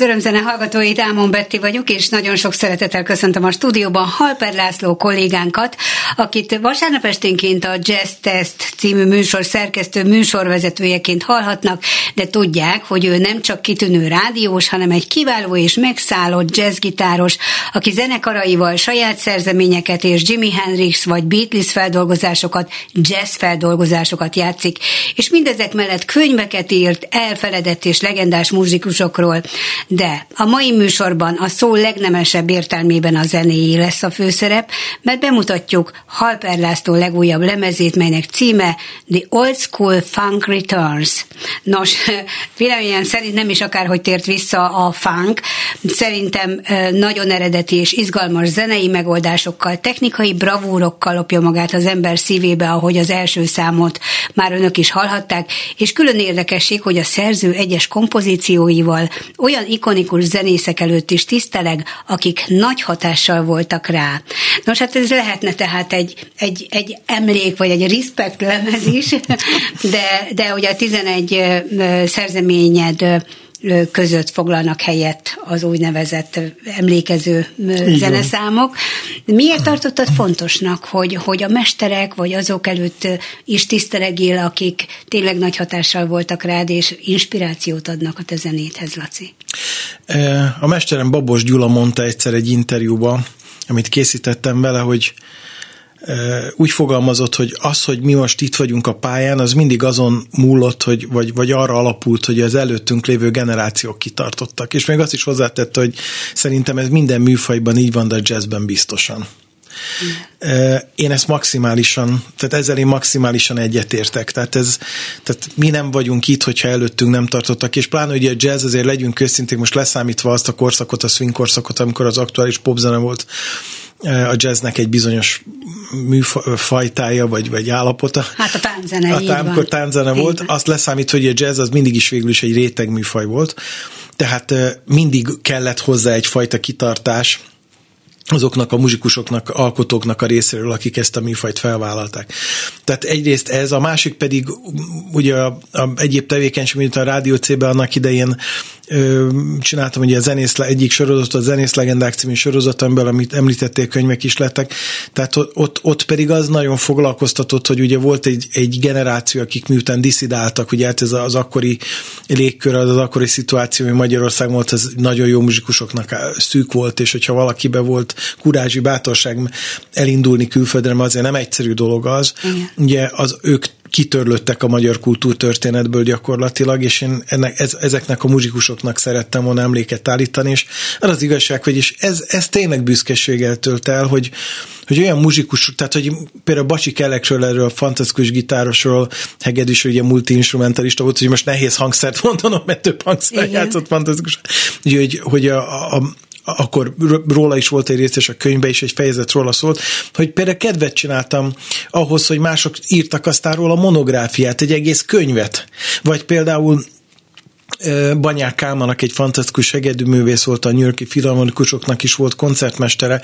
Az örömzene hallgatóit, Ámon Betti vagyok, és nagyon sok szeretettel köszöntöm a stúdióban Halper László kollégánkat, akit vasárnap esténként a Jazz Test című műsor szerkesztő műsorvezetőjeként hallhatnak, de tudják, hogy ő nem csak kitűnő rádiós, hanem egy kiváló és megszállott jazzgitáros, aki zenekaraival saját szerzeményeket és Jimi Hendrix vagy Beatles feldolgozásokat, jazz feldolgozásokat játszik, és mindezek mellett könyveket írt elfeledett és legendás muzsikusokról, de a mai műsorban a szó legnemesebb értelmében a zenéjé lesz a főszerep, mert bemutatjuk Halper László legújabb lemezét, melynek címe The Old School Funk Returns. Nos, véleményem szerint nem is akárhogy tért vissza a funk, szerintem nagyon eredeti és izgalmas zenei megoldásokkal, technikai bravúrokkal lopja magát az ember szívébe, ahogy az első számot már önök is hallhatták, és külön érdekesség, hogy a szerző egyes kompozícióival olyan ikonikus zenészek előtt is tiszteleg, akik nagy hatással voltak rá. Nos, hát ez lehetne tehát egy, egy, egy emlék, vagy egy respect lemez is, de, de ugye a 11 szerzeményed között foglalnak helyet az úgynevezett emlékező Igen. zeneszámok. Miért tartottad fontosnak, hogy, hogy a mesterek, vagy azok előtt is tisztelegél, akik tényleg nagy hatással voltak rád, és inspirációt adnak a te zenéthez, Laci? A mesterem Babos Gyula mondta egyszer egy interjúban, amit készítettem vele, hogy úgy fogalmazott, hogy az, hogy mi most itt vagyunk a pályán, az mindig azon múlott, hogy, vagy, vagy arra alapult, hogy az előttünk lévő generációk kitartottak. És még azt is hozzátette, hogy szerintem ez minden műfajban így van, de a jazzben biztosan. Én ezt maximálisan, tehát ezzel én maximálisan egyetértek. Tehát, ez, tehát mi nem vagyunk itt, hogyha előttünk nem tartottak, és pláne ugye a jazz, azért legyünk őszintén, most leszámítva azt a korszakot, a swing korszakot, amikor az aktuális popzene volt a jazznek egy bizonyos műfajtája, vagy, vagy állapota. Hát a tánzene, A támkor tánzene volt. Van. Azt leszámít, hogy a jazz az mindig is végül is egy réteg műfaj volt. Tehát mindig kellett hozzá egyfajta kitartás, azoknak a muzsikusoknak, alkotóknak a részéről, akik ezt a műfajt felvállalták. Tehát egyrészt ez, a másik pedig ugye a, a egyéb tevékenység, mint a Rádió C-ben annak idején csináltam ugye a zenész, egyik sorozatot, a Zenész Legendák című sorozatomból, amit említették, könyvek is lettek, tehát ott, ott pedig az nagyon foglalkoztatott, hogy ugye volt egy, egy generáció, akik miután diszidáltak, ugye hát ez az akkori légkör, az, az akkori szituáció, ami Magyarország volt, az nagyon jó muzsikusoknak szűk volt, és hogyha valakibe volt kurázsi bátorság elindulni külföldre, mert azért nem egyszerű dolog az, Igen. ugye az ők kitörlöttek a magyar kultúrtörténetből gyakorlatilag, és én ennek, ez, ezeknek a muzsikusoknak szerettem volna emléket állítani, és az az igazság, hogy is ez, ez tényleg büszkeséggel tölt el, hogy, hogy olyan muzsikus, tehát hogy például Bacsi Kelekről, erről a fantasztikus gitárosról, Heged is ugye multi-instrumentalista volt, hogy most nehéz hangszert mondanom, mert több hangszer játszott fantasztikus. Hogy, hogy a, a, akkor róla is volt egy rész, és a könyvbe is egy fejezet róla szólt, hogy például kedvet csináltam ahhoz, hogy mások írtak aztán róla monográfiát, egy egész könyvet. Vagy például Banyák Kálmának egy fantasztikus művész volt, a nyörki filharmonikusoknak is volt koncertmestere,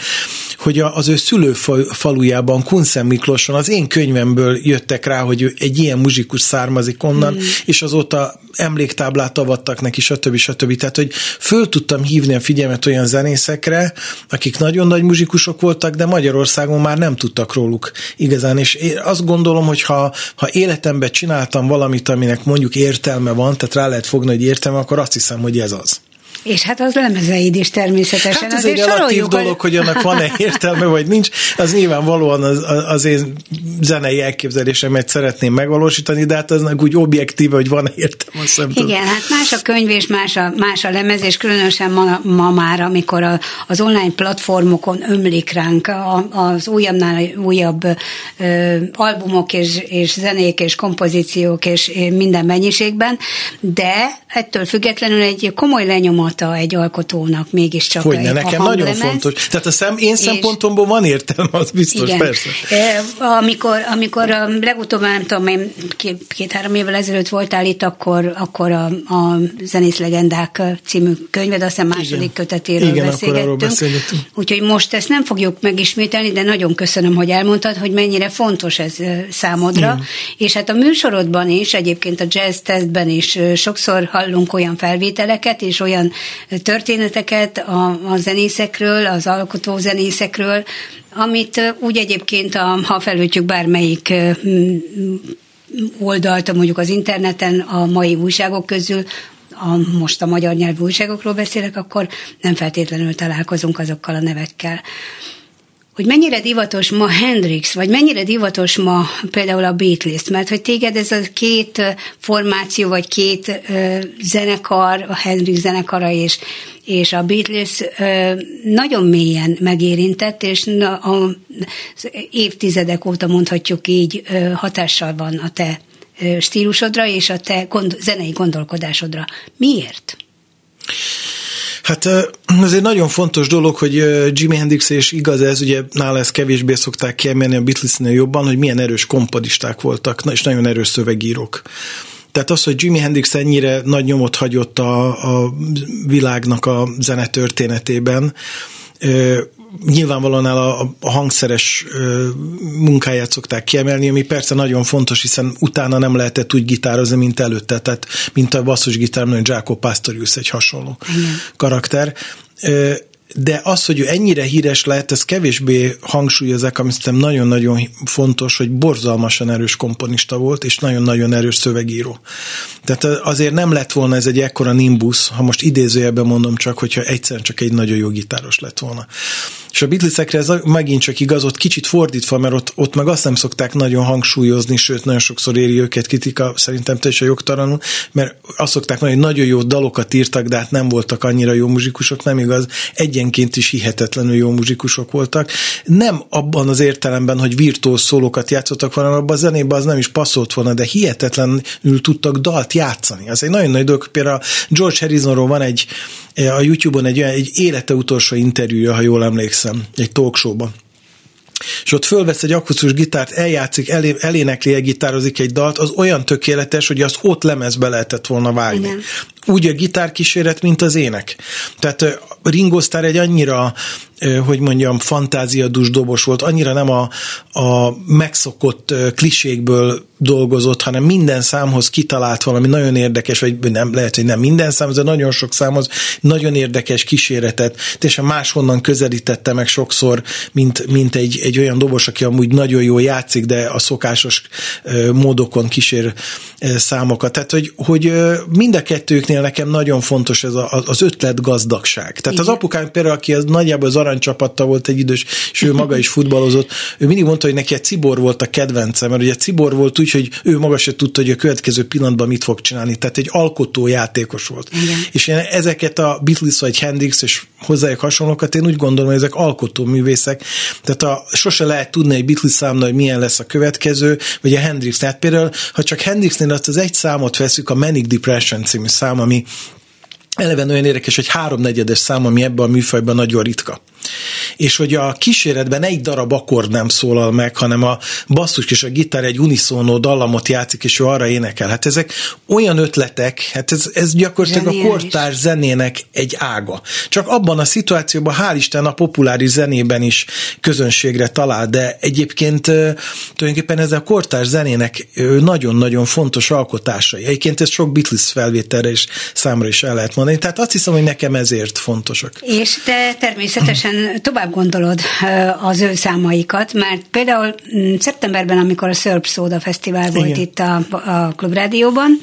hogy az ő szülőfalujában, Kunszem Miklóson az én könyvemből jöttek rá, hogy egy ilyen muzsikus származik onnan, mm. és azóta emléktáblát avattak neki, stb. stb. Tehát, hogy föl tudtam hívni a figyelmet olyan zenészekre, akik nagyon nagy muzsikusok voltak, de Magyarországon már nem tudtak róluk igazán, és én azt gondolom, hogy ha, ha életemben csináltam valamit, aminek mondjuk értelme van, tehát rá lehet fogni, hogy értelme, akkor azt hiszem, hogy ez az. És hát az lemezeid is természetesen. Hát ez egy relatív dolog, hogy annak van-e értelme, vagy nincs. Az nyilvánvalóan az, az én zenei elképzelésemet szeretném megvalósítani, de hát aznak úgy objektív, hogy van-e értelme, azt nem Igen, tudom. hát más a könyv és más a, más a lemez, és különösen ma, ma már, amikor a, az online platformokon ömlik ránk a, az újabbnál újabb ö, albumok és, és zenék és kompozíciók és minden mennyiségben, de ettől függetlenül egy komoly lenyomat feladata egy alkotónak mégiscsak Hogyne, egy, nekem a nagyon fontos. Tehát a szem, én szempontomból van értelme, az biztos, igen. persze. Amikor, amikor a legutóbb, nem tudom, én két-három évvel ezelőtt voltál itt, akkor, akkor a, a Zenész Legendák című könyved, aztán második igen. kötetéről igen, beszélgettünk. beszélgettünk. Úgyhogy most ezt nem fogjuk megismételni, de nagyon köszönöm, hogy elmondtad, hogy mennyire fontos ez számodra. Igen. És hát a műsorodban is, egyébként a jazz testben is sokszor hallunk olyan felvételeket és olyan történeteket a, a zenészekről, az alkotó zenészekről, amit úgy egyébként, a, ha felültjük bármelyik oldalt, mondjuk az interneten, a mai újságok közül, a, most a magyar nyelvű újságokról beszélek, akkor nem feltétlenül találkozunk azokkal a nevekkel hogy mennyire divatos ma Hendrix, vagy mennyire divatos ma például a Beatles, mert hogy téged ez a két formáció, vagy két zenekar, a Hendrix zenekara és, és a Beatles nagyon mélyen megérintett, és az évtizedek óta mondhatjuk így hatással van a te stílusodra és a te gond, zenei gondolkodásodra. Miért? Hát ez egy nagyon fontos dolog, hogy Jimi Hendrix, és igaz ez, ugye nála ezt kevésbé szokták kiemelni a Beatlesnél jobban, hogy milyen erős kompadisták voltak, és nagyon erős szövegírók. Tehát az, hogy Jimi Hendrix ennyire nagy nyomot hagyott a, a világnak a zene történetében, nyilvánvalóan a, a hangszeres munkáját szokták kiemelni, ami persze nagyon fontos, hiszen utána nem lehetett úgy gitározni, mint előtte, tehát mint a basszusgitár, mint Jacob Pastorius egy hasonló Igen. karakter de az, hogy ő ennyire híres lehet, ez kevésbé hangsúlyozák, ami szerintem nagyon-nagyon fontos, hogy borzalmasan erős komponista volt, és nagyon-nagyon erős szövegíró. Tehát azért nem lett volna ez egy ekkora nimbus, ha most idézőjelben mondom csak, hogyha egyszerűen csak egy nagyon jó gitáros lett volna. És a Beatlesekre ez megint csak igaz, ott kicsit fordítva, mert ott, ott meg azt nem szokták nagyon hangsúlyozni, sőt, nagyon sokszor éri őket kritika, szerintem te is a jogtalanul, mert azt szokták mondani, hogy nagyon jó dalokat írtak, de hát nem voltak annyira jó muzsikusok, nem igaz, egyenként is hihetetlenül jó muzsikusok voltak. Nem abban az értelemben, hogy virtuóz szólókat játszottak volna, abban a zenében az nem is passzolt volna, de hihetetlenül tudtak dalt játszani. Az egy nagyon nagy dolog, például George Harrisonról van egy a YouTube-on egy, olyan, egy élete utolsó interjúja, ha jól emlékszem, egy talkshowban és ott fölvesz egy akusztikus gitárt, eljátszik, elé, elénekli, elgitározik egy dalt, az olyan tökéletes, hogy az ott lemezbe lehetett volna vágni. Igen. Úgy a gitárkíséret, mint az ének. Tehát Ringo Starr egy annyira hogy mondjam, fantáziadús dobos volt, annyira nem a, a megszokott klisékből dolgozott, hanem minden számhoz kitalált valami nagyon érdekes, vagy nem, lehet, hogy nem minden szám, de nagyon sok számhoz nagyon érdekes kíséretet, és máshonnan közelítette meg sokszor, mint, mint egy, egy olyan dobos, aki amúgy nagyon jó játszik, de a szokásos módokon kísér számokat. Tehát, hogy, hogy mind a kettőknél nekem nagyon fontos ez a, az ötlet gazdagság. Tehát Igen. az apukám például, aki az nagyjából az aranycsapatta volt egy idős, és ő maga is futballozott, ő mindig mondta, hogy neki egy Cibor volt a kedvence, mert ugye Cibor volt úgy, hogy ő maga se tudta, hogy a következő pillanatban mit fog csinálni. Tehát egy alkotó játékos volt. Igen. És én ezeket a Beatles vagy Hendrix és hozzájuk hasonlókat én úgy gondolom, hogy ezek alkotó művészek. Tehát a, sose lehet tudni egy Beatles számnál, hogy milyen lesz a következő, vagy a Hendrix. Tehát például, ha csak Hendrixnél azt az egy számot veszük, a Manic Depression című szám, ami eleve nagyon érdekes, hogy háromnegyedes szám, ami ebben a műfajban nagyon ritka és hogy a kíséretben egy darab akkord nem szólal meg, hanem a basszus és a gitár egy uniszónó dallamot játszik, és ő arra énekel. Hát ezek olyan ötletek, hát ez, ez gyakorlatilag Zseniális. a kortárs zenének egy ága. Csak abban a szituációban, hál' Isten a populáris zenében is közönségre talál, de egyébként tulajdonképpen ez a kortárs zenének nagyon-nagyon fontos alkotásai. Egyébként ez sok Beatles felvételre is számra is el lehet mondani. Tehát azt hiszem, hogy nekem ezért fontosak. És te természetesen tovább gondolod az ő számaikat, mert például mm, szeptemberben, amikor a Szörp Szóda Fesztivál volt Igen. itt a, a Klubrádióban,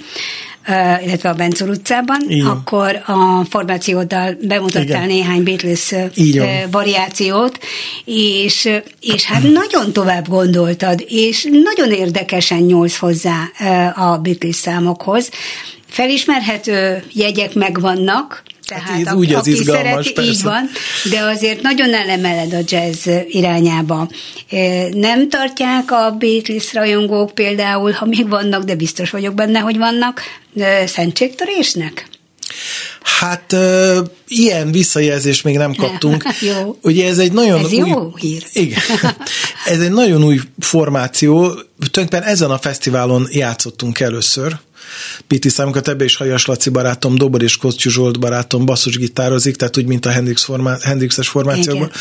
illetve a Bencur utcában, Igen. akkor a formációddal bemutattál Igen. néhány Beatles Igen. variációt, és, és hát nagyon tovább gondoltad, és nagyon érdekesen nyúlsz hozzá a Beatles számokhoz. Felismerhető jegyek megvannak, tehát hát ez úgy az izgalmas, szereti, persze. így van, de azért nagyon elemeled a jazz irányába. Nem tartják a Beatles rajongók például, ha még vannak, de biztos vagyok benne, hogy vannak, szentségtörésnek? Hát uh, ilyen visszajelzést még nem kaptunk. jó. Ugye ez egy nagyon ez új... jó hír. Igen. Ez egy nagyon új formáció. Tulajdonképpen ezen a fesztiválon játszottunk először. Piti számokat, ebbe is Hajas Laci barátom, Dobor és Kosztyú Zsolt barátom basszusgitározik, tehát úgy, mint a Hendrix formá- Hendrixes formációban.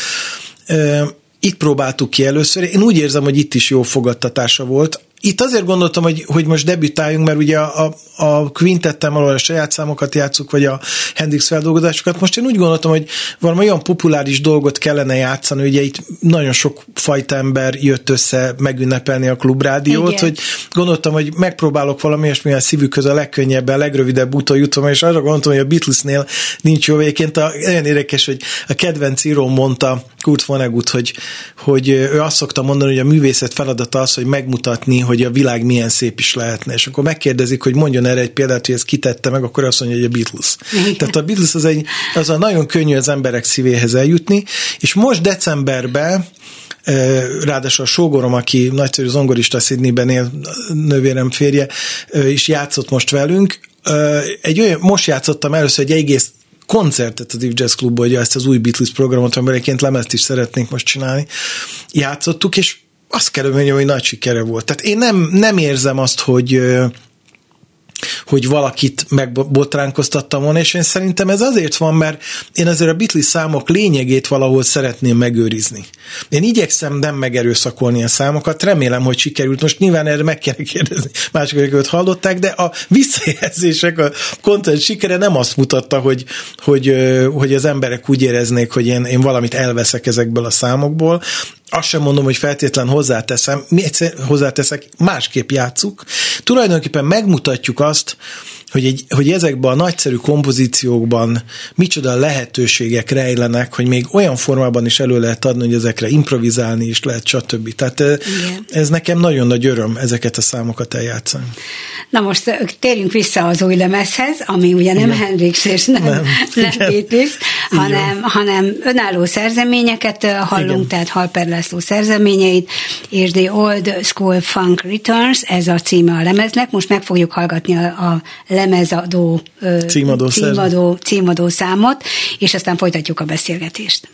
Igen. Itt próbáltuk ki először. Én úgy érzem, hogy itt is jó fogadtatása volt itt azért gondoltam, hogy, hogy most debütáljunk, mert ugye a, a quintettem, ahol a saját számokat játszuk, vagy a Hendrix feldolgozásokat, most én úgy gondoltam, hogy valami olyan populáris dolgot kellene játszani, ugye itt nagyon sok fajta ember jött össze megünnepelni a klubrádiót, Igen. hogy gondoltam, hogy megpróbálok valami és a szívükhöz a legkönnyebben, a legrövidebb úton jutom, és arra gondoltam, hogy a Beatlesnél nincs jó. Egyébként a, olyan érdekes, hogy a kedvenc író mondta, Kurt Vonnegut, hogy, hogy ő azt szokta mondani, hogy a művészet feladata az, hogy megmutatni, hogy a világ milyen szép is lehetne. És akkor megkérdezik, hogy mondjon erre egy példát, hogy ezt kitette meg, akkor azt mondja, hogy a Beatles. Igen. Tehát a Beatles az, egy, az a nagyon könnyű az emberek szívéhez eljutni, és most decemberben ráadásul a sógorom, aki nagyszerű zongorista Sydneyben él, nővérem férje, is játszott most velünk. Egy olyan, most játszottam először egy egész koncertet az Eve Jazz Clubban, hogy ezt az új Beatles programot, amiben egyébként lemezt is szeretnénk most csinálni, játszottuk, és azt kell mondjam, hogy nagy sikere volt. Tehát én nem, nem érzem azt, hogy hogy valakit megbotránkoztattam volna, és én szerintem ez azért van, mert én azért a Beatles számok lényegét valahol szeretném megőrizni. Én igyekszem nem megerőszakolni a számokat, remélem, hogy sikerült. Most nyilván erre meg kell kérdezni, másokat hallották, de a visszajelzések, a content sikere nem azt mutatta, hogy, hogy, hogy az emberek úgy éreznék, hogy én, én valamit elveszek ezekből a számokból azt sem mondom, hogy feltétlen hozzáteszem, mi egyszer hozzáteszek, másképp játszuk. Tulajdonképpen megmutatjuk azt, hogy, egy, hogy ezekben a nagyszerű kompozíciókban micsoda lehetőségek rejlenek, hogy még olyan formában is elő lehet adni, hogy ezekre improvizálni is lehet, stb. Tehát Igen. ez nekem nagyon nagy öröm ezeket a számokat eljátszani. Na most térjünk vissza az új lemezhez, ami ugye nem Igen. Hendrix és nem, nem, Beatles, hanem, hanem önálló szerzeményeket hallunk, Igen. tehát Halper László szerzeményeit, és The Old School Funk Returns, ez a címe a lemeznek. Most meg fogjuk hallgatni a, a lemezadó címadó, címadó, címadó számot, és aztán folytatjuk a beszélgetést.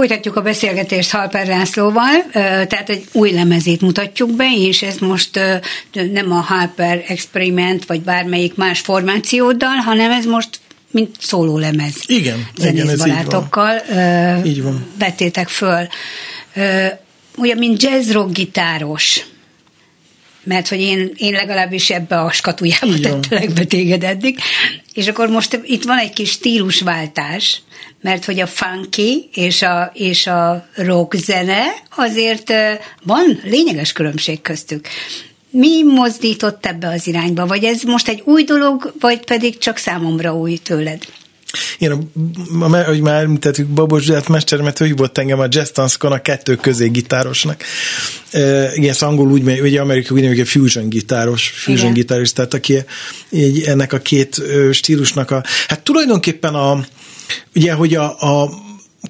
Folytatjuk a beszélgetést Halper Lászlóval, tehát egy új lemezét mutatjuk be, és ez most nem a Halper Experiment, vagy bármelyik más formációddal, hanem ez most mint szóló lemez. Igen, igen, ez barátokkal így van. így van. vettétek föl. Ugye, mint jazz rock gitáros, mert hogy én, én legalábbis ebbe a skatujába tettelek be téged eddig, és akkor most itt van egy kis stílusváltás, mert hogy a funky és a, és a rock zene azért van lényeges különbség köztük. Mi mozdított ebbe az irányba? Vagy ez most egy új dolog, vagy pedig csak számomra új tőled? Én, ahogy már említettük, Babos Zsát mester, mert ő hívott engem a Jazz Tanszkon a kettő közé gitárosnak. E, igen, ezt angol úgy, ugye Amerika úgy hogy fusion gitáros, fusion igen. gitáros, tehát aki így ennek a két stílusnak a, hát tulajdonképpen a, ugye, hogy a, a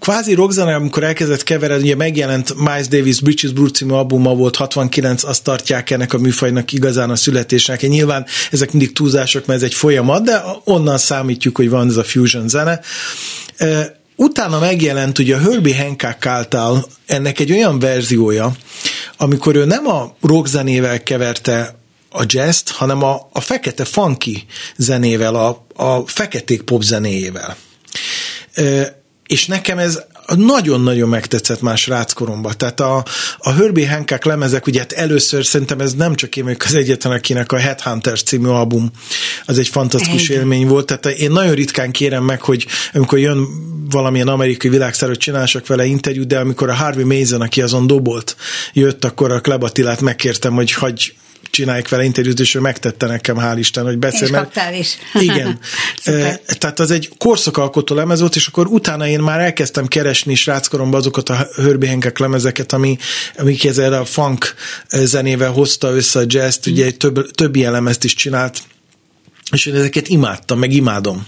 kvázi rockzene, amikor elkezdett keveredni, ugye megjelent Miles Davis Bridges Brew című albuma volt 69, azt tartják ennek a műfajnak igazán a születésnek. Nyilván ezek mindig túlzások, mert ez egy folyamat, de onnan számítjuk, hogy van ez a fusion zene. Utána megjelent ugye a Herbie Hancock által ennek egy olyan verziója, amikor ő nem a rockzenével keverte a jazz hanem a, a fekete funky zenével, a, a feketék pop zenéjével és nekem ez nagyon-nagyon megtetszett más ráckoromba. Tehát a, a Herbie Hancock lemezek, ugye hát először szerintem ez nem csak én vagyok az egyetlen, akinek a Headhunters című album az egy fantasztikus egy. élmény volt. Tehát én nagyon ritkán kérem meg, hogy amikor jön valamilyen amerikai világszárot csinálsak vele interjút, de amikor a Harvey Mason, aki azon dobolt, jött, akkor a Klebatilát megkértem, hogy hagyj csinálják vele interjút, és ő megtette nekem, hál' Isten, hogy beszél. És kaptál is. Igen. Tehát az egy korszakalkotó lemez volt, és akkor utána én már elkezdtem keresni sráckoromban azokat a Herbie Hancock lemezeket, ami, amik ezzel a funk zenével hozta össze a jazz-t, ugye több, több ilyen lemezt is csinált, és én ezeket imádtam, meg imádom.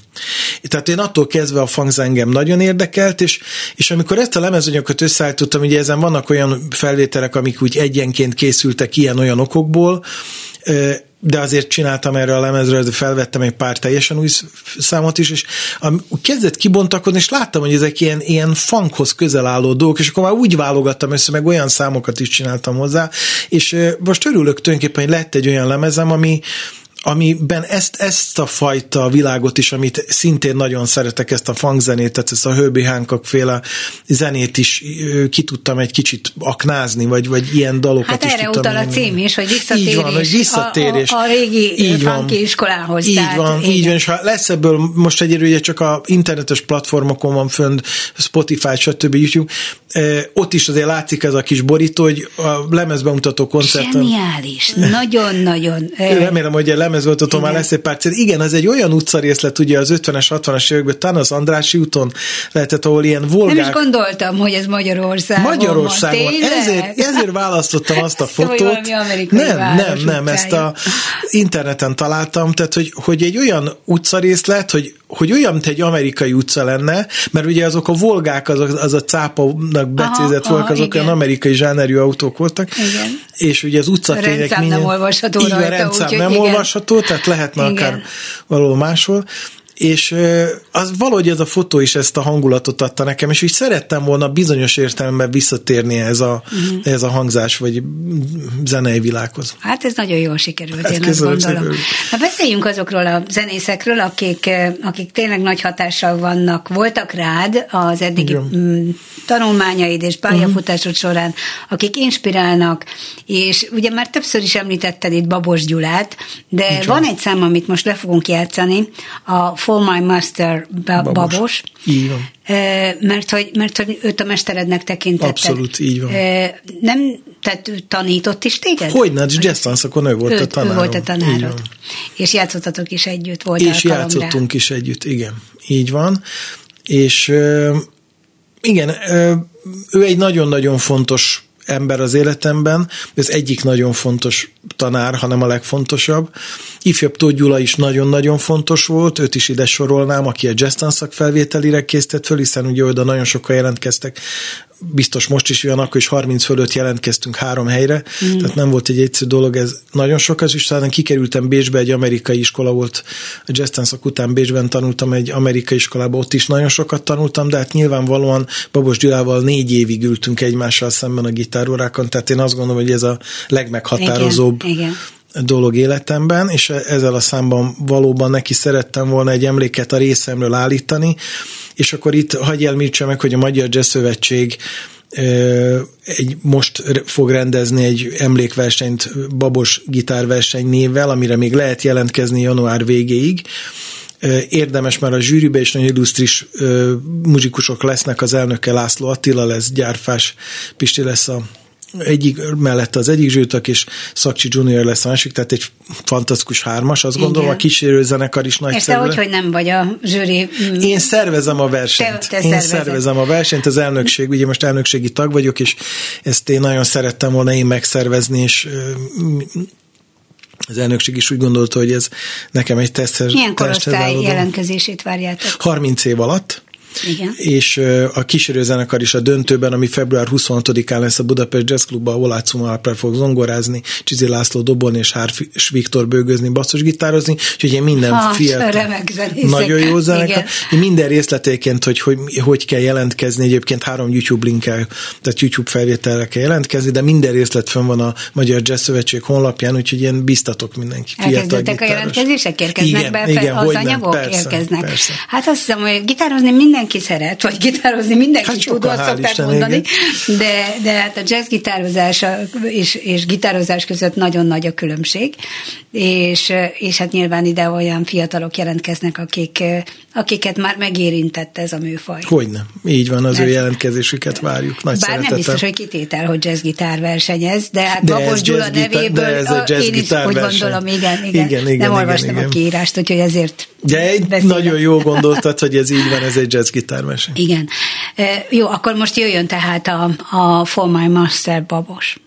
Tehát én attól kezdve a funk engem nagyon érdekelt, és, és amikor ezt a lemezanyagot összeállítottam, ugye ezen vannak olyan felvételek, amik úgy egyenként készültek ilyen-olyan okokból, de azért csináltam erre a lemezre, felvettem egy pár teljesen új számot is, és kezdett kibontakodni, és láttam, hogy ezek ilyen, ilyen funkhoz közel álló dolgok, és akkor már úgy válogattam össze, meg olyan számokat is csináltam hozzá, és most örülök tulajdonképpen, hogy lett egy olyan lemezem, ami, amiben ezt, ezt a fajta világot is, amit szintén nagyon szeretek, ezt a fangzenét, tehát ezt a Herbie Hancock féle zenét is ki tudtam egy kicsit aknázni, vagy, vagy ilyen dalokat hát is erre utal a cím is, hogy visszatérés, így van, hogy visszatérés. A, a, a régi így van, iskolához. Így tehát, van, így van, és ha lesz ebből, most egyébként ugye csak a internetes platformokon van fönn, Spotify, stb. YouTube, ott is azért látszik ez a kis borító, hogy a lemezbemutató koncerten. Zseniális, nagyon-nagyon. Remélem, hogy a lemez volt, ott már lesz egy pár cél. Igen, az egy olyan utcarészlet, ugye az 50-es, 60-as években, talán az Andrási úton lehetett, ahol ilyen volgák... Nem is gondoltam, hogy ez Magyarországon Magyarországon. Van, ezért, ezért választottam azt a fotót. Nem, nem, nem, ezt a interneten találtam, tehát, hogy, hogy egy olyan utcarészlet, hogy hogy olyan, mint egy amerikai utca lenne, mert ugye azok a volgák, az a, az a cápanak becézett voltak, azok igen. olyan amerikai zsánerű autók voltak, igen. és ugye az utcafények... Rendszám nem olvasható így rajta, rendszám úgy, nem igen. olvasható, tehát lehetne igen. akár valahol máshol, és az valahogy ez a fotó is ezt a hangulatot adta nekem, és úgy szerettem volna bizonyos értelemben visszatérni ez a, uh-huh. ez a hangzás, vagy zenei világhoz. Hát ez nagyon jól sikerült, hát én azt gondolom. Na beszéljünk azokról a zenészekről, akik, akik tényleg nagy hatással vannak, voltak rád az eddigi Igen. tanulmányaid és pályafutásod uh-huh. során, akik inspirálnak, és ugye már többször is említetted itt Babos Gyulát, de Igen. van egy szám, amit most le fogunk játszani, a For My Master Babos. Babos. Így van. Mert hogy, mert hogy őt a mesterednek tekintetted. Abszolút, így van. Nem, tehát ő tanított is téged? Hogy ne, jazz tanszakon ő volt ő, a tanárom. Ő volt a tanárod. És játszottatok is együtt, volt És játszottunk is együtt, igen. Így van. És igen, ő egy nagyon-nagyon fontos ember az életemben, ez egyik nagyon fontos tanár, hanem a legfontosabb. Ifjabb Tóth Gyula is nagyon-nagyon fontos volt, őt is ide sorolnám, aki a jazz felvételire készített föl, hiszen ugye oda nagyon sokan jelentkeztek biztos most is olyan, akkor is 30 fölött jelentkeztünk három helyre, mm. tehát nem volt egy egyszerű dolog, ez nagyon sok az is, talán kikerültem Bécsbe, egy amerikai iskola volt, a jazz tanszak után Bécsben tanultam egy amerikai iskolába, ott is nagyon sokat tanultam, de hát nyilvánvalóan Babos Gyulával négy évig ültünk egymással szemben a gitárórákon, tehát én azt gondolom, hogy ez a legmeghatározóbb igen, igen dolog életemben, és ezzel a számban valóban neki szerettem volna egy emléket a részemről állítani, és akkor itt hagyj elmítsem meg, hogy a Magyar Jazz Szövetség egy, most fog rendezni egy emlékversenyt Babos gitárverseny névvel, amire még lehet jelentkezni január végéig. Érdemes, mert a zsűribe is nagyon illusztris muzsikusok lesznek, az elnöke László Attila lesz, Gyárfás Pisti lesz a egyik mellette az egyik zsűrtök, és Szakcsi Junior lesz a másik, tehát egy fantasztikus hármas, azt Igen. gondolom a kísérő zenekar is nagy És te hogy, hogy nem vagy a zsűri? Én szervezem a versenyt. Te, te én szervezed. szervezem a versenyt, az elnökség, ugye most elnökségi tag vagyok, és ezt én nagyon szerettem volna én megszervezni, és az elnökség is úgy gondolta, hogy ez nekem egy tesztes. Milyen korosztály jelentkezését várjátok? 30 év alatt. Igen. és a kísérőzenekar is a döntőben, ami február 26-án lesz a Budapest Jazz Clubban, ahol Alper fog zongorázni, Csizi László dobolni, és Hárs Viktor bőgőzni, basszusgitározni, úgyhogy én minden ha, fiatal, nagyon jó zenekar. Én minden részletéként, hogy, hogy hogy kell jelentkezni, egyébként három YouTube linkkel, tehát YouTube felvételre kell jelentkezni, de minden részlet fönn van a Magyar Jazz Szövetség honlapján, úgyhogy én biztatok mindenki. Elkezdődtek a jelentkezések, érkeznek igen, be, igen, az anyagok persze, érkeznek. Persze. Hát azt hiszem, hogy gitározni minden mindenki szeret, vagy gitározni mindenki hát tud, azt szokták Isten, mondani, de, de hát a jazz gitározás és, és gitározás között nagyon nagy a különbség, és, és hát nyilván ide olyan fiatalok jelentkeznek, akik, akiket már megérintett ez a műfaj. Hogyne, így van, az Mert, ő jelentkezésüket várjuk. Nagy bár szeretettel. nem biztos, hogy kitétel, hogy jazzgitár versenyez, de hát de Babos Gyula nevéből de ez a én is úgy gondolom, igen, igen, igen, igen nem olvastam igen. a kiírást, úgyhogy ezért De egy nagyon jó gondoltad, hogy ez így van, ez egy jazzgitármese. Igen. E, jó, akkor most jöjjön tehát a, a For My Master Babos.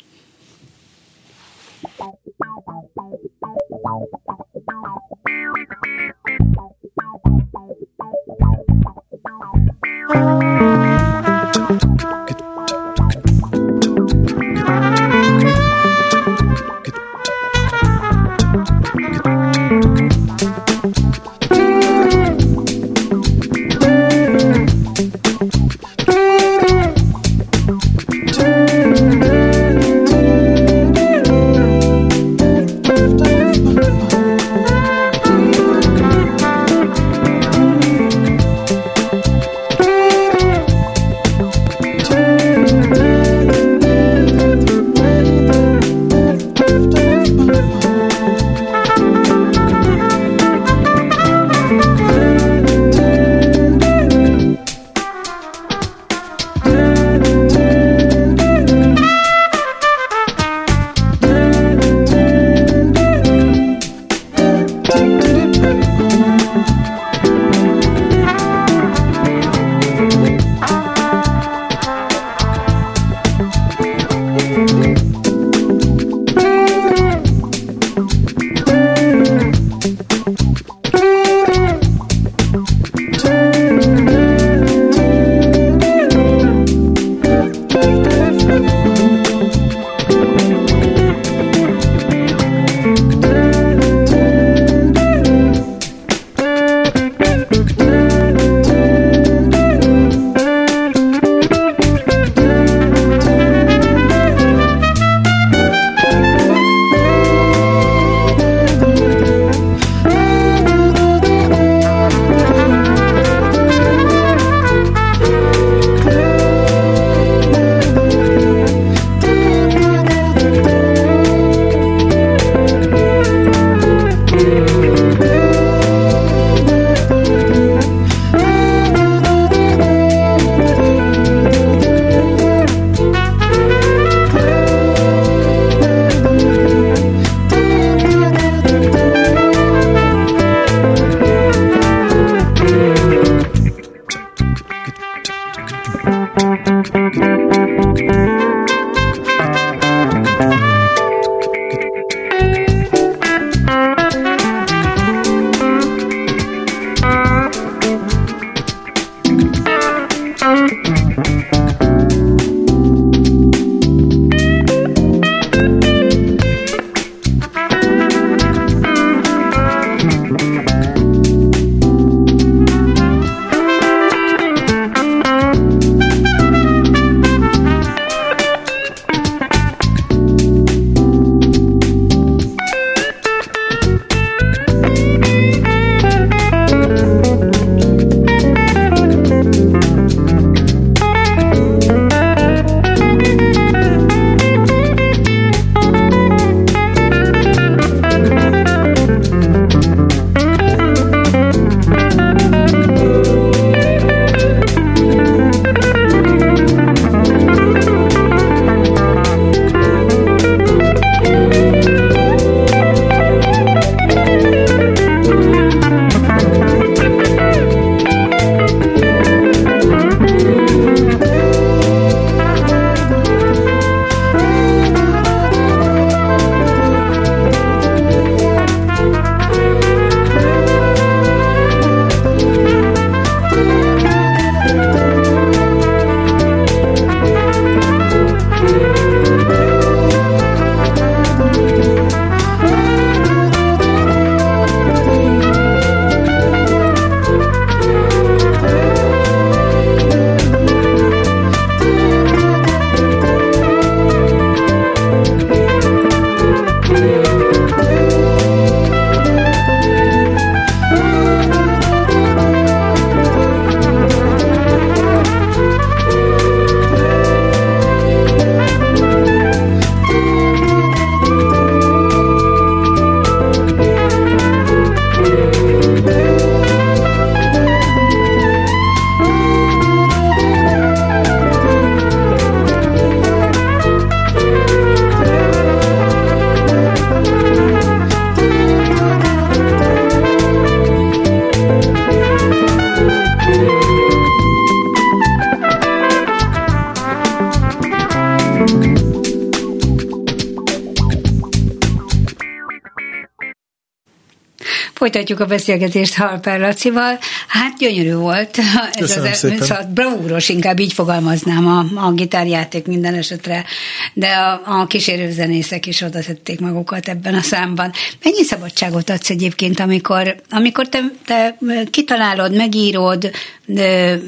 Folytatjuk a beszélgetést Harper Lacival. Hát gyönyörű volt. Ez Köszönöm az, szépen. Szóval bravúros, inkább így fogalmaznám a, a gitárjáték minden esetre, de a, a kísérőzenészek is oda tették magukat ebben a számban. Mennyi szabadságot adsz egyébként, amikor, amikor te, te kitalálod, megírod,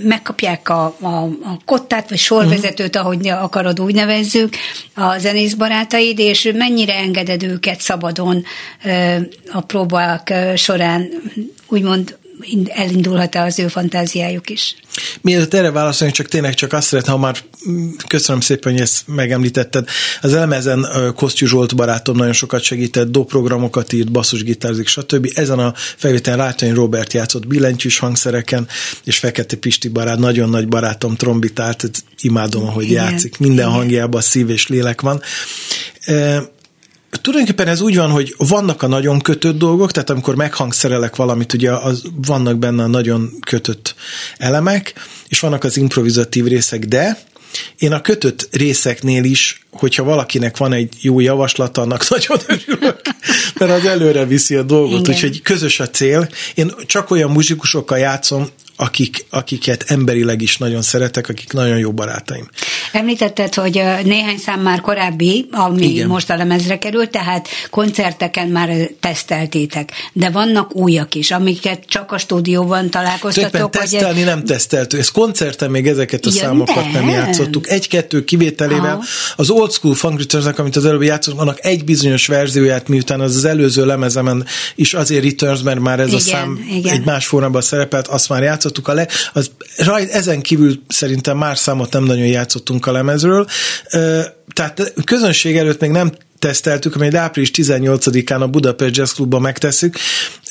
megkapják a, a, a kottát, vagy sorvezetőt, uh-huh. ahogy akarod, úgy nevezzük, a zenész barátaid, és mennyire engeded őket szabadon a próbák során, úgymond elindulhat-e az ő fantáziájuk is? Mielőtt erre válaszoljunk, csak tényleg csak azt szeretném, ha már köszönöm szépen, hogy ezt megemlítetted. Az elemezen Kosztyú Zsolt barátom nagyon sokat segített, doprogramokat írt, basszusgitárzik, stb. Ezen a felvételen Rátonyi Robert játszott billentyűs hangszereken, és Fekete Pisti barát, nagyon nagy barátom trombitált, imádom, ahogy Igen. játszik. Minden Igen. hangjában szív és lélek van tulajdonképpen ez úgy van, hogy vannak a nagyon kötött dolgok, tehát amikor meghangszerelek valamit, ugye az, vannak benne a nagyon kötött elemek, és vannak az improvizatív részek, de én a kötött részeknél is, hogyha valakinek van egy jó javaslat, annak nagyon örülök, mert az előre viszi a dolgot, Igen. úgyhogy közös a cél. Én csak olyan muzsikusokkal játszom, akik, akiket emberileg is nagyon szeretek, akik nagyon jó barátaim. Említetted, hogy néhány szám már korábbi, ami Igen. most a lemezre került, tehát koncerteken már teszteltétek, de vannak újak is, amiket csak a stúdióban találkoztatok. tesztelni ez... nem teszteltük, ez koncerten még ezeket a ja, számokat nem, nem játszottuk. Egy-kettő kivételével Aha. az Old School Funk returns amit az előbb játszottunk, annak egy bizonyos verzióját, miután az az előző lemezemen is azért Returns, mert már ez igen, a szám igen. egy más formában szerepelt, azt már játszottuk a le, az, raj, ezen kívül szerintem más számot nem nagyon játszottunk a lemezről, tehát közönség előtt még nem teszteltük, amely április 18-án a Budapest Jazz Clubban megtesszük.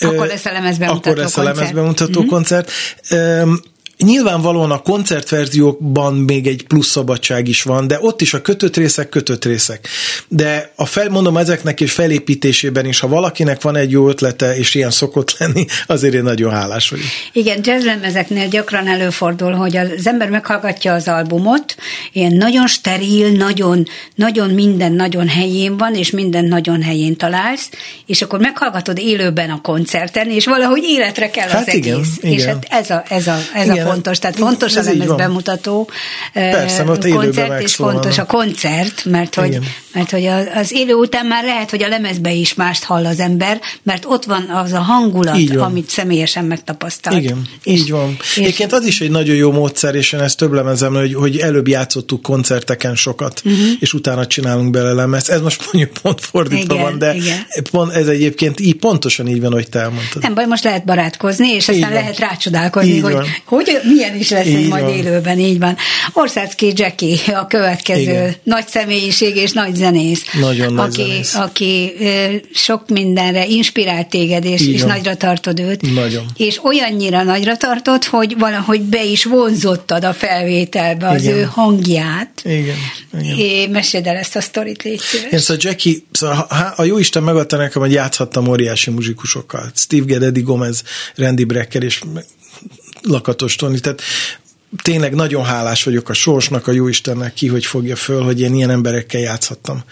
Akkor lesz a lemezbemutató Akkor lesz a lemezbemutató koncert. Mm-hmm. Nyilvánvalóan a koncertverziókban még egy plusz szabadság is van, de ott is a kötött részek, kötött részek. De a fel, mondom ezeknek és felépítésében is, ha valakinek van egy jó ötlete, és ilyen szokott lenni, azért én nagyon hálás vagyok. Igen, jazzlemezeknél gyakran előfordul, hogy az ember meghallgatja az albumot, ilyen nagyon steril, nagyon, nagyon minden nagyon helyén van, és minden nagyon helyén találsz, és akkor meghallgatod élőben a koncerten, és valahogy életre kell hát az igen, egész. Igen. És hát ez a, ez a, ez igen, a fontos, tehát fontos ez a lemez bemutató Persze, koncert, és fontos a koncert, mert hogy, mert hogy az élő után már lehet, hogy a lemezbe is mást hall az ember, mert ott van az a hangulat, amit személyesen megtapasztalt. Igen, és, így van. És Egyébként az is egy nagyon jó módszer, és én ezt több lemezem, hogy, hogy előbb játszottuk koncerteken sokat, uh-huh. és utána csinálunk bele lemez. Ez most mondjuk pont fordítva igen, van, de igen. pont, ez egyébként így pontosan így van, hogy te elmondtad. Nem baj, most lehet barátkozni, és aztán lehet rácsodálkozni, így hogy, van. hogy milyen is lesz így majd van. élőben, így van. Orszácki Jackie a következő Igen. nagy személyiség és nagy zenész. Nagyon aki, nagy zenész. Aki sok mindenre inspirált téged, és, és nagyra tartod őt. Nagyon. És olyannyira nagyra tartod, hogy valahogy be is vonzottad a felvételbe az Igen. ő hangját. Igen. Igen. É, meséld el ezt a sztorit, légy szíves. Én szóval Jackie, szóval a Jóisten megadta nekem, hogy játszhattam óriási muzsikusokkal. Steve Gadd, Eddie Gomez, Randy Brecker, és Lakatos Tony, tehát tényleg nagyon hálás vagyok a sorsnak, a jóistennek ki, hogy fogja föl, hogy én ilyen emberekkel játszhattam.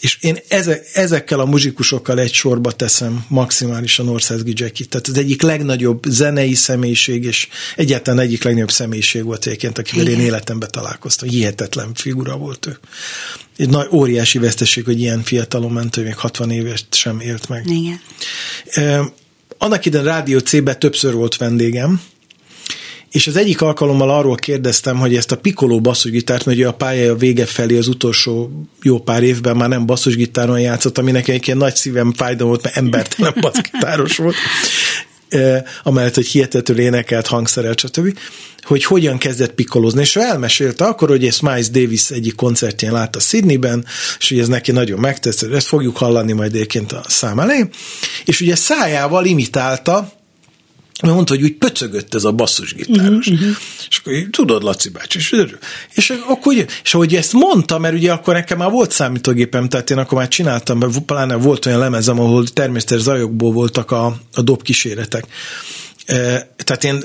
És én ezekkel a muzsikusokkal egy sorba teszem maximálisan Országgi Jackie. Tehát az egyik legnagyobb zenei személyiség, és egyáltalán egyik legnagyobb személyiség volt egyébként, akivel Igen. én életemben találkoztam. Hihetetlen figura volt ő. Egy nagy, óriási veszteség, hogy ilyen fiatalon ment, hogy még 60 éves sem élt meg. Igen. Annak idején Rádió C-ben többször volt vendégem, és az egyik alkalommal arról kérdeztem, hogy ezt a Piccolo basszusgitárt, mert a pályája vége felé az utolsó jó pár évben már nem basszusgitáron játszott, ami nekem egy ilyen nagy szívem fájdalom volt, mert embertelen basszusgitáros volt, amellett, hogy hihetetül énekelt, hangszerelt, stb., hogy hogyan kezdett pikkolozni, és ő elmesélte akkor, hogy ezt Miles Davis egyik koncertjén látta Sydneyben, és hogy ez neki nagyon megtetszett, ezt fogjuk hallani majd egyébként a szám elején, és ugye szájával imitálta mert mondta, hogy úgy pöcögött ez a basszusgitáros. Uh-huh. És akkor tudod, Laci bácsi, és, és akkor és ahogy ezt mondta, mert ugye akkor nekem már volt számítógépem, tehát én akkor már csináltam, mert pláne volt olyan lemezem, ahol természetes zajokból voltak a, a dob kíséretek. E, tehát én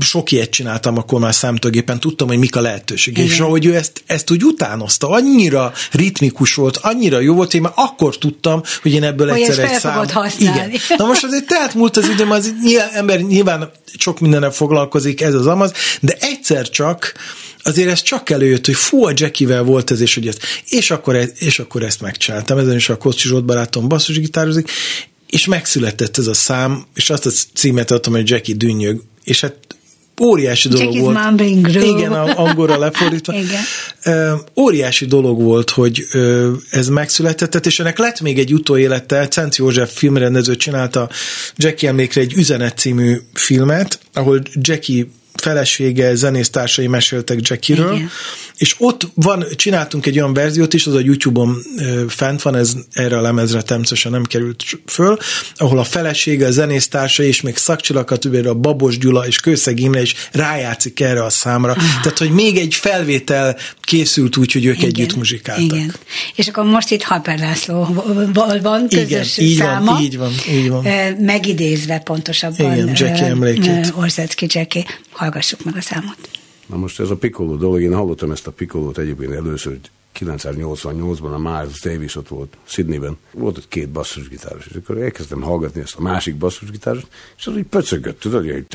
sok ilyet csináltam akkor már számítógépen, tudtam, hogy mik a lehetőségek. És ahogy ő ezt, ezt úgy utánozta, annyira ritmikus volt, annyira jó volt, én már akkor tudtam, hogy én ebből hogy egyszer egy szám... Igen. Na most azért tehát múlt az időm, az nyilván, ember nyilván sok mindenre foglalkozik, ez az amaz, de egyszer csak azért ez csak előjött, hogy fú, a Jackivel volt ez, és hogy ezt, és akkor, e- és akkor ezt megcsináltam. Ezen is a Kocsi Zsolt barátom basszusgitározik, és megszületett ez a szám, és azt a címet adtam, hogy Jackie dünnyög, és hát óriási dolog volt. mumbling groove. Igen, angolra lefordítva. Igen. Óriási dolog volt, hogy ez megszületett, és ennek lett még egy utóélete, Cent József filmrendező csinálta Jackie emlékre egy Üzenet című filmet, ahol Jackie felesége, zenésztársai meséltek Jackie-ről, Igen. és ott van, csináltunk egy olyan verziót is, az a YouTube-on fent van, ez erre a lemezre természetesen nem került föl, ahol a felesége, a zenésztársai és még szakcsilakat, a Babos Gyula és Kőszeg Imre is rájátszik erre a számra. Ah. Tehát, hogy még egy felvétel készült úgy, hogy ők Igen. együtt muzsikáltak. Igen. És akkor most itt Haper Lászlóval van közös Igen, így száma. Van, így van, így van. Megidézve pontosabban. Igen, Jackie emlékét. Orzecki Jackie hallgassuk meg a számot. Na most ez a Piccolo dolog, én hallottam ezt a Piccolót egyébként először 1988-ban a Miles Davis ott volt Sydneyben. Volt ott két basszusgitáros, és akkor elkezdtem hallgatni ezt a másik basszusgitáros, és az úgy pöcögött, tudod, hogy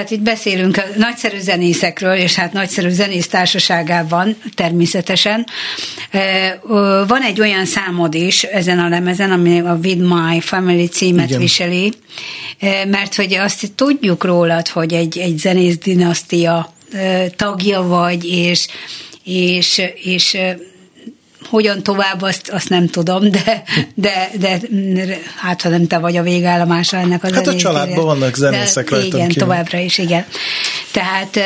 hát itt beszélünk a nagyszerű zenészekről, és hát nagyszerű zenész társaságában természetesen. Van egy olyan számod is ezen a lemezen, ami a With My Family címet Igen. viseli, mert hogy azt tudjuk rólad, hogy egy, egy zenész dinasztia tagja vagy, és, és, és hogyan tovább, azt, azt nem tudom, de, de, de hát ha nem te vagy a végállomása ennek az Hát a családban vannak zenészek de, Igen, kívül. továbbra is, igen. Tehát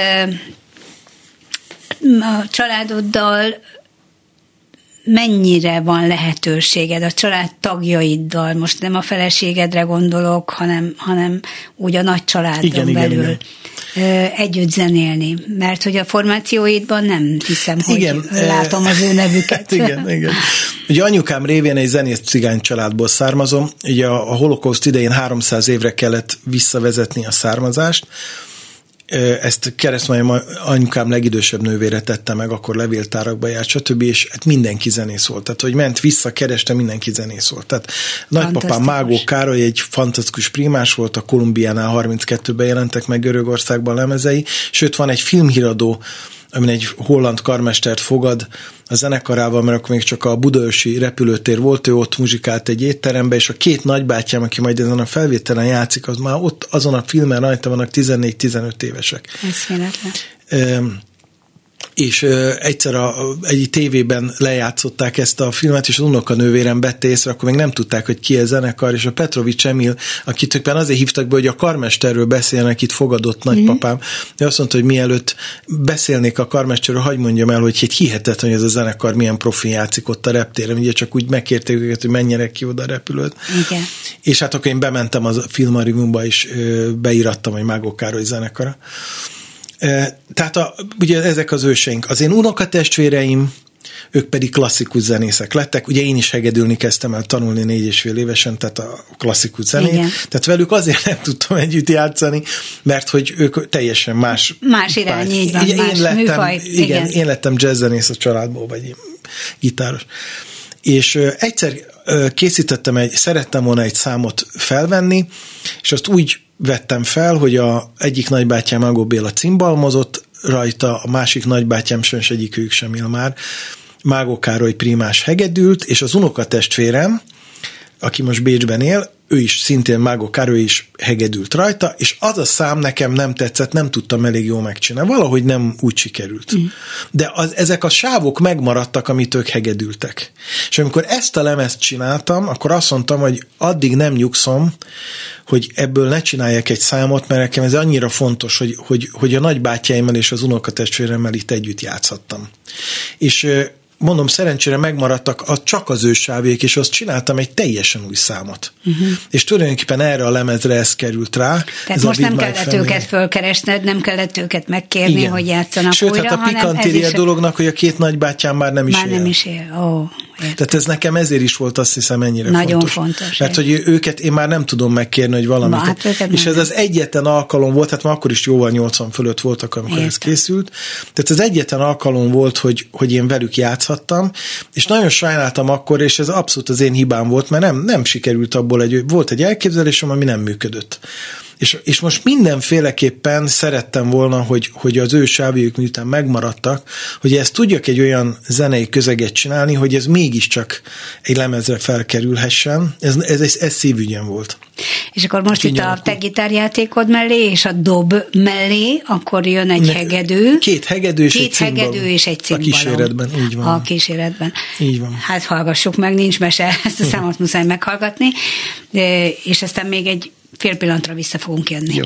a családoddal mennyire van lehetőséged a család tagjaiddal, most nem a feleségedre gondolok, hanem, hanem úgy a nagy családon igen, belül. Igen, igen együtt zenélni, mert hogy a formációidban nem hiszem, hogy igen, látom az ő nevüket. igen, igen. Ugye anyukám révén egy zenész cigány családból származom, ugye a, a holokauszt idején 300 évre kellett visszavezetni a származást, ezt keresztmajom anyukám legidősebb nővére tette meg, akkor levéltárakba járt, stb. És hát mindenki zenész volt. Tehát, hogy ment vissza, kereste, mindenki zenész volt. Tehát nagypapám Mágó Károly egy fantasztikus primás volt, a Kolumbiánál 32-ben jelentek meg Görögországban lemezei, sőt van egy filmhíradó, amin egy holland karmestert fogad a zenekarával, mert akkor még csak a Budaörsi repülőtér volt, ő ott muzsikált egy étterembe, és a két nagybátyám, aki majd ezen a felvételen játszik, az már ott azon a filmen rajta vannak 14-15 évesek. Eszméletlen és egyszer a, egy tévében lejátszották ezt a filmet, és az unokanővérem vette észre, akkor még nem tudták, hogy ki a zenekar, és a Petrovics Emil, akit éppen azért hívtak be, hogy a karmesterről beszélnek, itt fogadott nagypapám, mm. azt mondta, hogy mielőtt beszélnék a karmesterről, hagyd mondjam el, hogy egy hihetetlen, hogy ez a zenekar milyen profi játszik ott a reptéren, ugye csak úgy megkérték őket, hogy menjenek ki oda a repülőt. Igen. És hát akkor én bementem a filmariumba, és beírattam, hogy Mágó Károly zenekara. Tehát a, ugye ezek az őseink. Az én unokatestvéreim, ők pedig klasszikus zenészek lettek. Ugye én is hegedülni kezdtem el tanulni négy és fél évesen, tehát a klasszikus zenét. Igen. Tehát velük azért nem tudtam együtt játszani, mert hogy ők teljesen más... Más irány, így van, én más lettem, műfaj. Igen, igen, én lettem jazzzenész a családból, vagy gitáros. És egyszer készítettem egy, szerettem volna egy számot felvenni, és azt úgy vettem fel, hogy a egyik nagybátyám Ágó Béla cimbalmozott rajta, a másik nagybátyám sem, egyikük sem él már, Mágó Károly primás hegedült, és az unokatestvérem, aki most Bécsben él, ő is szintén Mágó Károly is hegedült rajta, és az a szám nekem nem tetszett, nem tudtam elég jól megcsinálni. Valahogy nem úgy sikerült. Mm. De az, ezek a sávok megmaradtak, amit ők hegedültek. És amikor ezt a lemezt csináltam, akkor azt mondtam, hogy addig nem nyugszom, hogy ebből ne csináljak egy számot, mert nekem ez annyira fontos, hogy, hogy, hogy a nagybátyáimmal és az unokatestvéremmel itt együtt játszhattam. És mondom, szerencsére megmaradtak a, csak az ő sávék, és azt csináltam egy teljesen új számot. Uh-huh. És tulajdonképpen erre a lemezre ez került rá. Tehát ez most nem kellett Family. őket fölkeresned, nem kellett őket megkérni, Igen. hogy játszanak Sőt, újra, hát a pikantéria dolognak, hogy a két nagybátyám már nem is már él. nem is él. Ó, Tehát ez nekem ezért is volt azt hiszem ennyire Nagyon fontos. fontos Mert hogy őket én már nem tudom megkérni, hogy valamit. hát és ez az egyetlen alkalom volt, hát már akkor is jóval 80 fölött voltak, amikor Értem. ez készült. Tehát ez egyetlen alkalom volt, hogy, hogy én velük játszhattam, és nagyon sajnáltam akkor, és ez abszolút az én hibám volt, mert nem, nem sikerült abból egy, volt egy elképzelésem, ami nem működött. És, és most mindenféleképpen szerettem volna, hogy, hogy az ő sávjuk miután megmaradtak, hogy ezt tudjak egy olyan zenei közeget csinálni, hogy ez mégiscsak egy lemezre felkerülhessen. Ez, ez, ez, ez szívügyem volt. És akkor most itt a te gitárjátékod mellé, és a dob mellé, akkor jön egy ne, hegedű. Két hegedű és két egy cimbalom. hegedű és egy cimbalom. A kíséretben, így van. A kíséretben. Így van. Hát hallgassuk meg, nincs mese, ezt a számot muszáj meghallgatni. És aztán még egy fél pillanatra vissza fogunk jönni. Jó.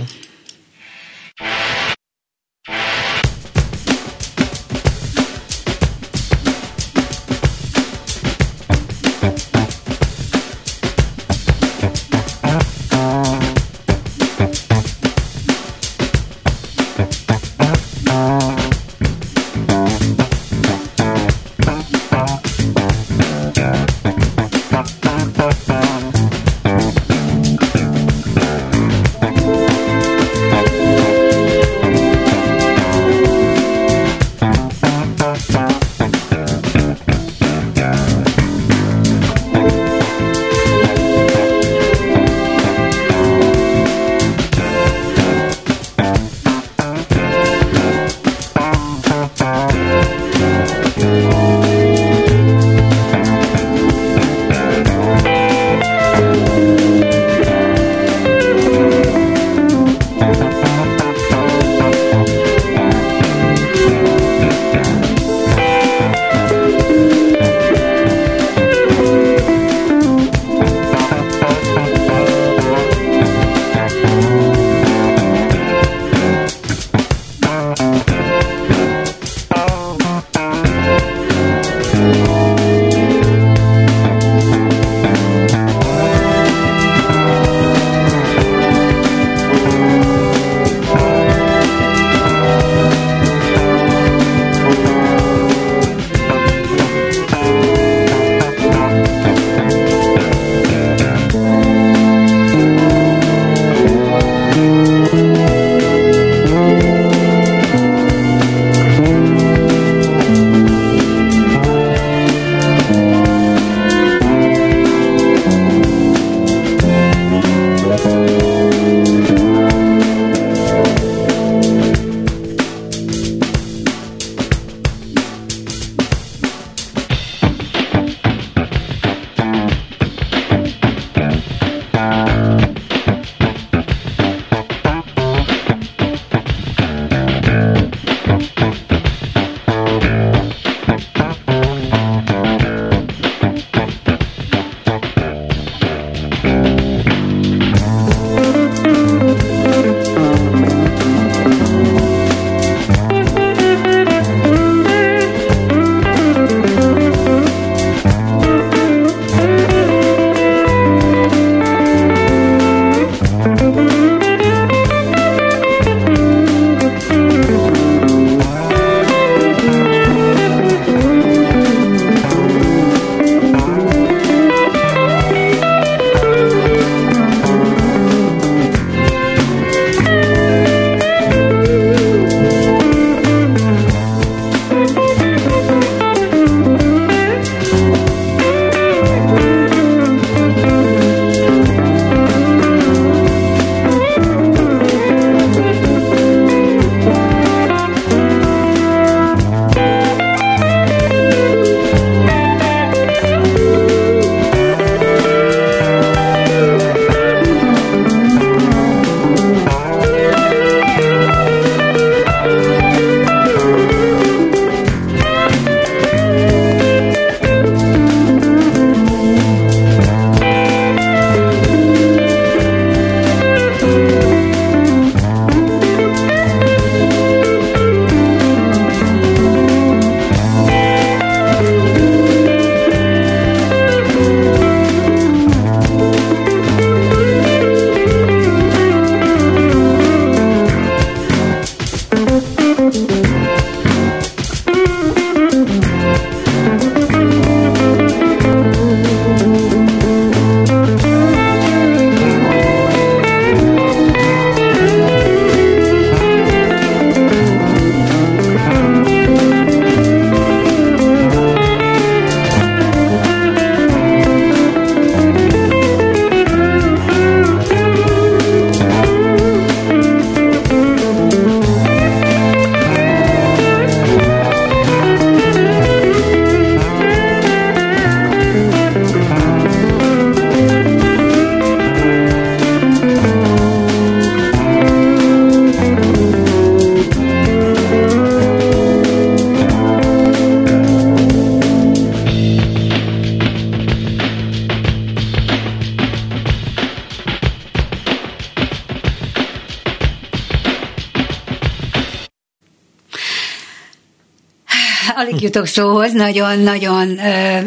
Jutok szóhoz, nagyon-nagyon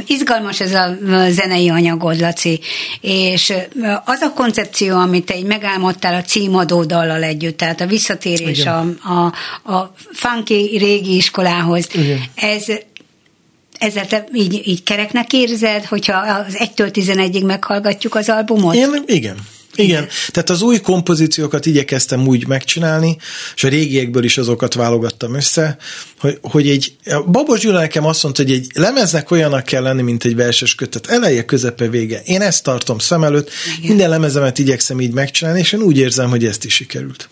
izgalmas ez a zenei anyagod, Laci, és az a koncepció, amit te így megálmodtál a címadó dallal együtt, tehát a visszatérés a, a, a funky régi iskolához, Igen. ez ezzel te így, így kereknek érzed, hogyha az 1-től 11-ig meghallgatjuk az albumot? Én, igen. Igen, tehát az új kompozíciókat igyekeztem úgy megcsinálni, és a régiekből is azokat válogattam össze, hogy, hogy egy, Babos Gyula nekem azt mondta, hogy egy lemeznek olyanak kell lenni, mint egy verses kötet, eleje, közepe, vége. Én ezt tartom szem előtt, Igen. minden lemezemet igyekszem így megcsinálni, és én úgy érzem, hogy ezt is sikerült.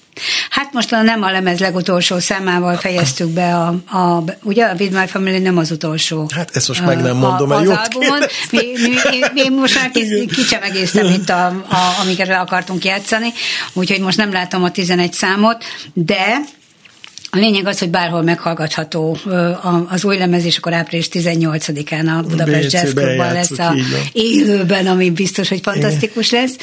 Hát most nem a lemez legutolsó számával fejeztük be a, a ugye a With My Family nem az utolsó. Hát ezt most meg nem mondom, a, az albumon. Mi, mi, mi, mi, most már kicsemegéztem itt, a, a, amiket le akartunk játszani, úgyhogy most nem látom a 11 számot, de a lényeg az, hogy bárhol meghallgatható az új lemez, és akkor április 18-án a Budapest Jazz Clubban lesz a élőben, ami biztos, hogy fantasztikus lesz.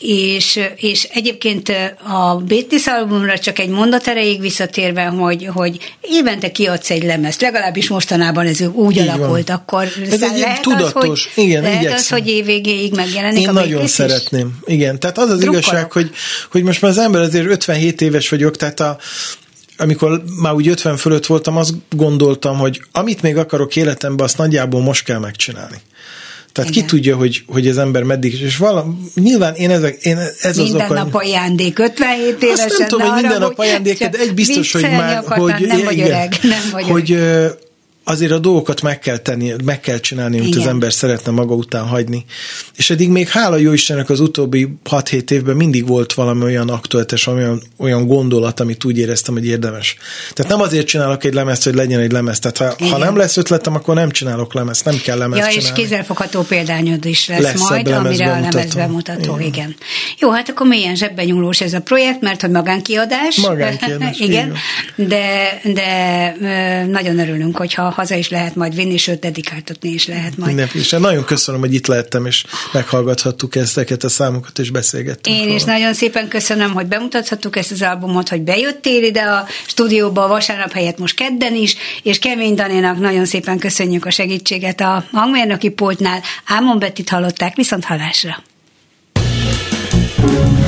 És, és egyébként a Bétis albumra csak egy mondat erejéig visszatérve, hogy, hogy évente kiadsz egy lemezt, legalábbis mostanában ez úgy Így alakult, van. akkor ez egy lehet tudatos, az, hogy, igen, lehet az, hogy évvégéig megjelenik Én a nagyon szeretném. Is? Igen, tehát az az Drukkolok. igazság, hogy, hogy most már az ember azért 57 éves vagyok, tehát a, amikor már úgy 50 fölött voltam, azt gondoltam, hogy amit még akarok életemben, azt nagyjából most kell megcsinálni. Tehát Igen. ki tudja, hogy, hogy az ember meddig, és vala, nyilván én, ezek, én ez minden az oka... nap ajándék, 57 évesen. Azt nem tudom, hogy minden nap ajándék, de egy biztos, hogy már... Akartam, hogy, nem vagy igen, öreg, nem vagy hogy, öreg azért a dolgokat meg kell tenni, meg kell csinálni, amit az ember szeretne maga után hagyni. És eddig még hála jó Istennek az utóbbi 6-7 évben mindig volt valami olyan aktuális, olyan, olyan gondolat, amit úgy éreztem, hogy érdemes. Tehát nem azért csinálok egy lemezt, hogy legyen egy lemez. Tehát ha, ha nem lesz ötletem, akkor nem csinálok lemezt, nem kell lemezt ja, csinálni. és kézzelfogható példányod is lesz, lesz majd, amire a lemez bemutató. Igen. igen. Jó, hát akkor milyen zsebben nyúlós ez a projekt, mert hogy magánkiadás. Magánkiadás. igen. De, de nagyon örülünk, hogyha haza is lehet majd vinni, sőt, dedikáltatni is lehet majd. Mindenképpen. Nagyon köszönöm, hogy itt lehettem, és meghallgathattuk ezeket a számokat, és beszélgettünk. Én róla. is nagyon szépen köszönöm, hogy bemutathattuk ezt az albumot, hogy bejöttél ide a stúdióba a vasárnap helyett most kedden is, és Kemény Daninak nagyon szépen köszönjük a segítséget a hangmérnöki pultnál. Ámon Bettit hallották, viszont hallásra. Örömzene.